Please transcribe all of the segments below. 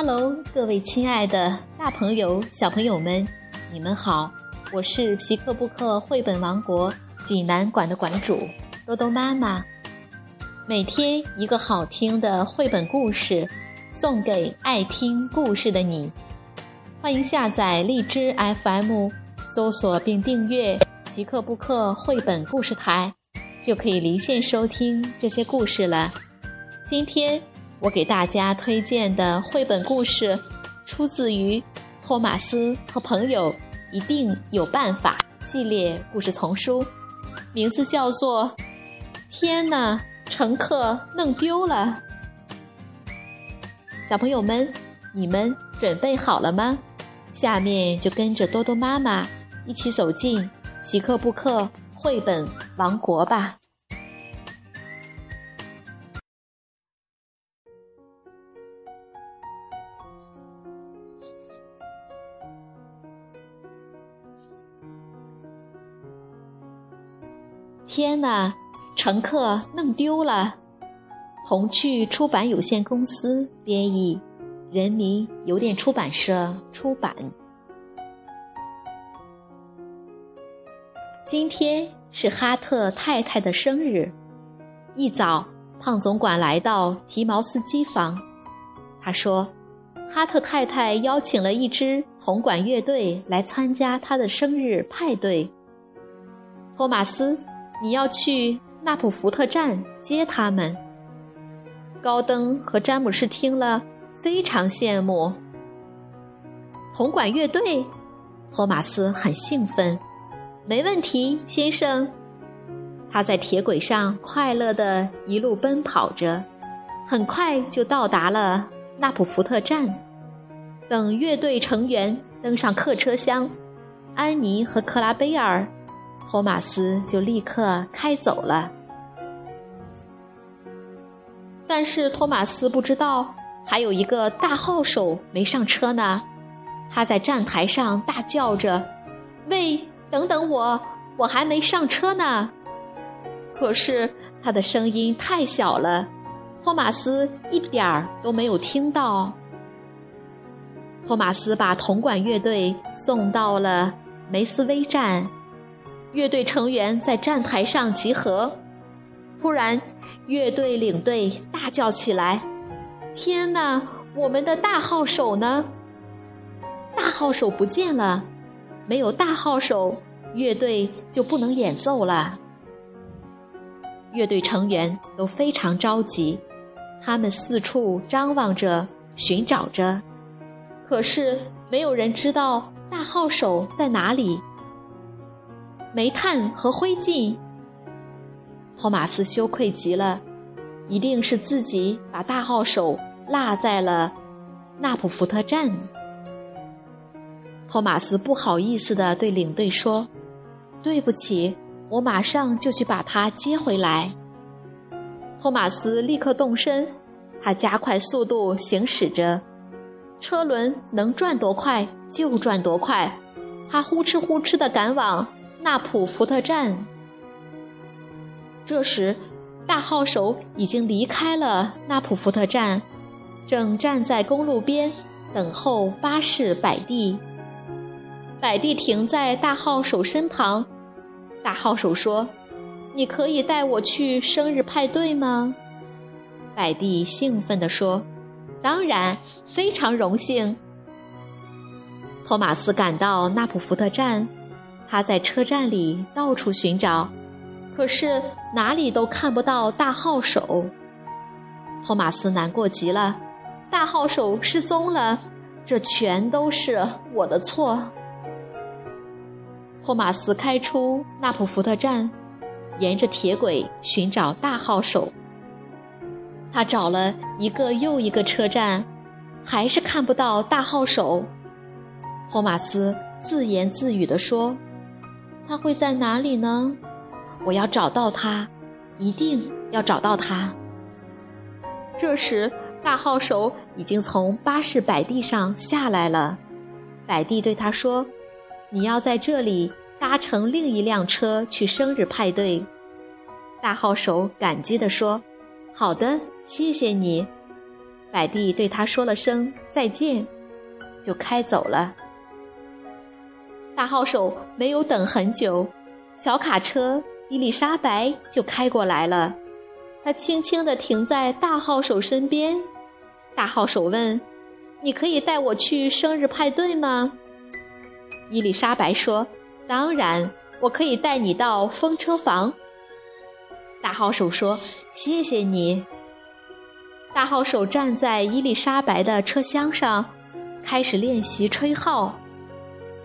Hello，各位亲爱的大朋友、小朋友们，你们好！我是皮克布克绘本王国济南馆的馆主多多妈妈。每天一个好听的绘本故事，送给爱听故事的你。欢迎下载荔枝 FM，搜索并订阅皮克布克绘本故事台，就可以离线收听这些故事了。今天。我给大家推荐的绘本故事，出自于《托马斯和朋友一定有办法》系列故事丛书，名字叫做《天呐，乘客弄丢了》。小朋友们，你们准备好了吗？下面就跟着多多妈妈一起走进皮克布克绘本王国吧。天哪，乘客弄丢了！童趣出版有限公司编译，人民邮电出版社出版。今天是哈特太太的生日，一早，胖总管来到提毛斯机房，他说：“哈特太太邀请了一支铜管乐队来参加他的生日派对。”托马斯。你要去纳普福特站接他们。高登和詹姆士听了非常羡慕。铜管乐队，托马斯很兴奋。没问题，先生。他在铁轨上快乐地一路奔跑着，很快就到达了纳普福特站。等乐队成员登上客车厢，安妮和克拉贝尔。托马斯就立刻开走了，但是托马斯不知道还有一个大号手没上车呢。他在站台上大叫着：“喂，等等我，我还没上车呢！”可是他的声音太小了，托马斯一点儿都没有听到。托马斯把铜管乐队送到了梅斯威站。乐队成员在站台上集合。突然，乐队领队大叫起来：“天哪！我们的大号手呢？大号手不见了！没有大号手，乐队就不能演奏了。”乐队成员都非常着急，他们四处张望着，寻找着，可是没有人知道大号手在哪里。煤炭和灰烬，托马斯羞愧极了，一定是自己把大号手落在了纳普福特站。托马斯不好意思地对领队说：“对不起，我马上就去把他接回来。”托马斯立刻动身，他加快速度行驶着，车轮能转多快就转多快，他呼哧呼哧地赶往。纳普福特站。这时，大号手已经离开了纳普福特站，正站在公路边等候巴士摆地。摆地停在大号手身旁。大号手说：“你可以带我去生日派对吗？”摆地兴奋地说：“当然，非常荣幸。”托马斯赶到纳普福特站。他在车站里到处寻找，可是哪里都看不到大号手。托马斯难过极了，大号手失踪了，这全都是我的错。托马斯开出纳普福特站，沿着铁轨寻找大号手。他找了一个又一个车站，还是看不到大号手。托马斯自言自语地说。他会在哪里呢？我要找到他，一定要找到他。这时，大号手已经从巴士摆地上下来了。摆地对他说：“你要在这里搭乘另一辆车去生日派对。”大号手感激地说：“好的，谢谢你。”摆地对他说了声再见，就开走了。大号手没有等很久，小卡车伊丽莎白就开过来了。他轻轻地停在大号手身边。大号手问：“你可以带我去生日派对吗？”伊丽莎白说：“当然，我可以带你到风车房。”大号手说：“谢谢你。”大号手站在伊丽莎白的车厢上，开始练习吹号。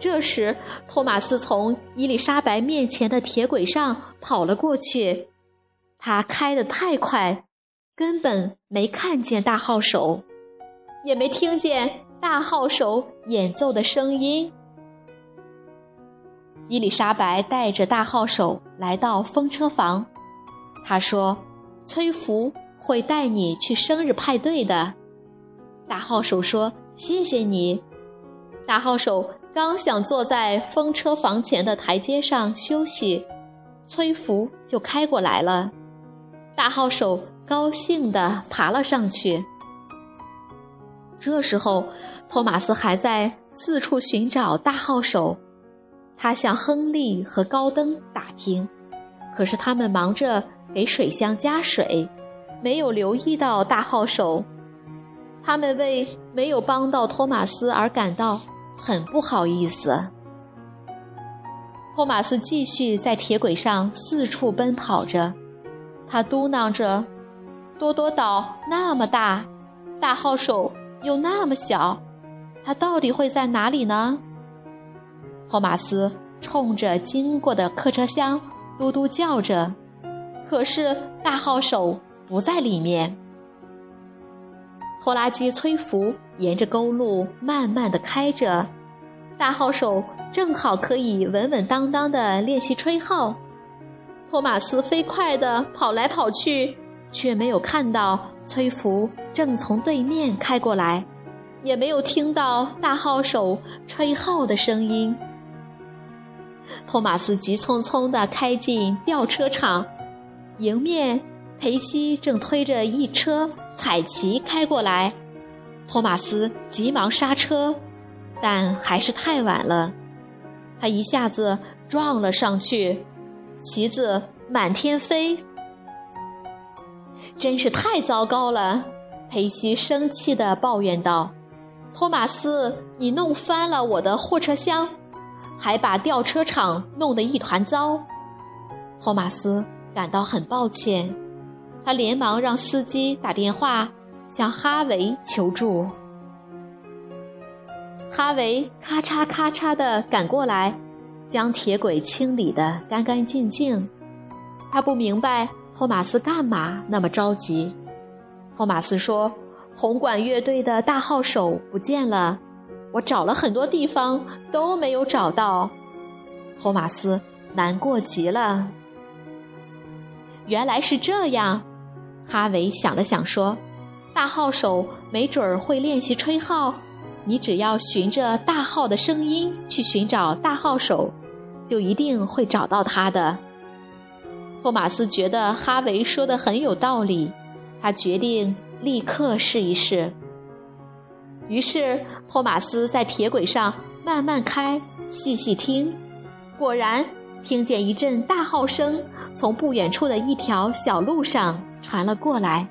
这时，托马斯从伊丽莎白面前的铁轨上跑了过去。他开得太快，根本没看见大号手，也没听见大号手演奏的声音。伊丽莎白带着大号手来到风车房，她说：“崔福会带你去生日派对的。”大号手说：“谢谢你。”大号手刚想坐在风车房前的台阶上休息，崔福就开过来了。大号手高兴地爬了上去。这时候，托马斯还在四处寻找大号手。他向亨利和高登打听，可是他们忙着给水箱加水，没有留意到大号手。他们为没有帮到托马斯而感到很不好意思。托马斯继续在铁轨上四处奔跑着，他嘟囔着：“多多岛那么大，大号手又那么小，他到底会在哪里呢？”托马斯冲着经过的客车厢嘟嘟叫着，可是大号手不在里面。拖拉机崔福沿着公路慢慢的开着，大号手正好可以稳稳当当的练习吹号。托马斯飞快地跑来跑去，却没有看到崔福正从对面开过来，也没有听到大号手吹号的声音。托马斯急匆匆地开进吊车场，迎面裴西正推着一车彩旗开过来。托马斯急忙刹车，但还是太晚了，他一下子撞了上去，旗子满天飞，真是太糟糕了！佩西生气地抱怨道：“托马斯，你弄翻了我的货车厢！”还把吊车厂弄得一团糟，托马斯感到很抱歉，他连忙让司机打电话向哈维求助。哈维咔嚓咔嚓地赶过来，将铁轨清理得干干净净。他不明白托马斯干嘛那么着急。托马斯说：“红管乐队的大号手不见了。”我找了很多地方都没有找到，托马斯难过极了。原来是这样，哈维想了想说：“大号手没准儿会练习吹号，你只要循着大号的声音去寻找大号手，就一定会找到他的。”托马斯觉得哈维说的很有道理，他决定立刻试一试。于是，托马斯在铁轨上慢慢开，细细听，果然听见一阵大号声从不远处的一条小路上传了过来。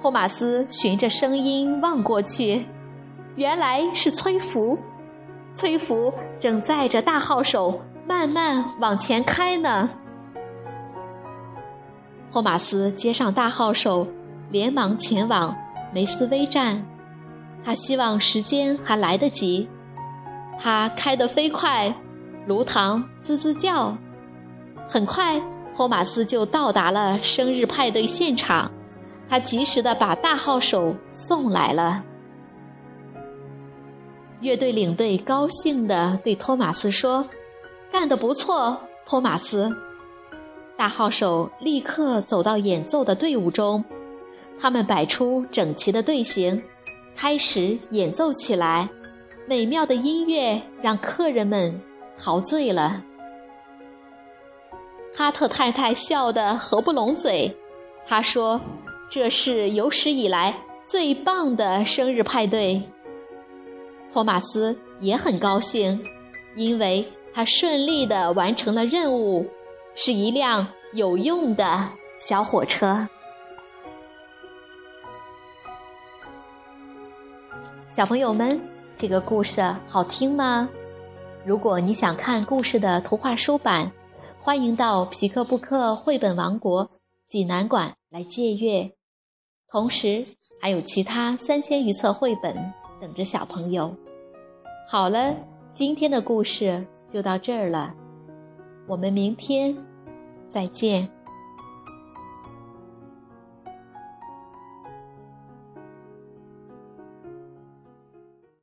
托马斯循着声音望过去，原来是崔福。崔福正载着大号手慢慢往前开呢。托马斯接上大号手，连忙前往梅斯威站。他希望时间还来得及，他开得飞快，炉膛滋滋叫。很快，托马斯就到达了生日派对现场，他及时的把大号手送来了。乐队领队高兴的对托马斯说：“干得不错，托马斯。”大号手立刻走到演奏的队伍中，他们摆出整齐的队形。开始演奏起来，美妙的音乐让客人们陶醉了。哈特太太笑得合不拢嘴，她说：“这是有史以来最棒的生日派对。托马斯也很高兴，因为他顺利的完成了任务，是一辆有用的小火车。小朋友们，这个故事好听吗？如果你想看故事的图画书版，欢迎到皮克布克绘本王国济南馆来借阅。同时，还有其他三千余册绘本等着小朋友。好了，今天的故事就到这儿了，我们明天再见。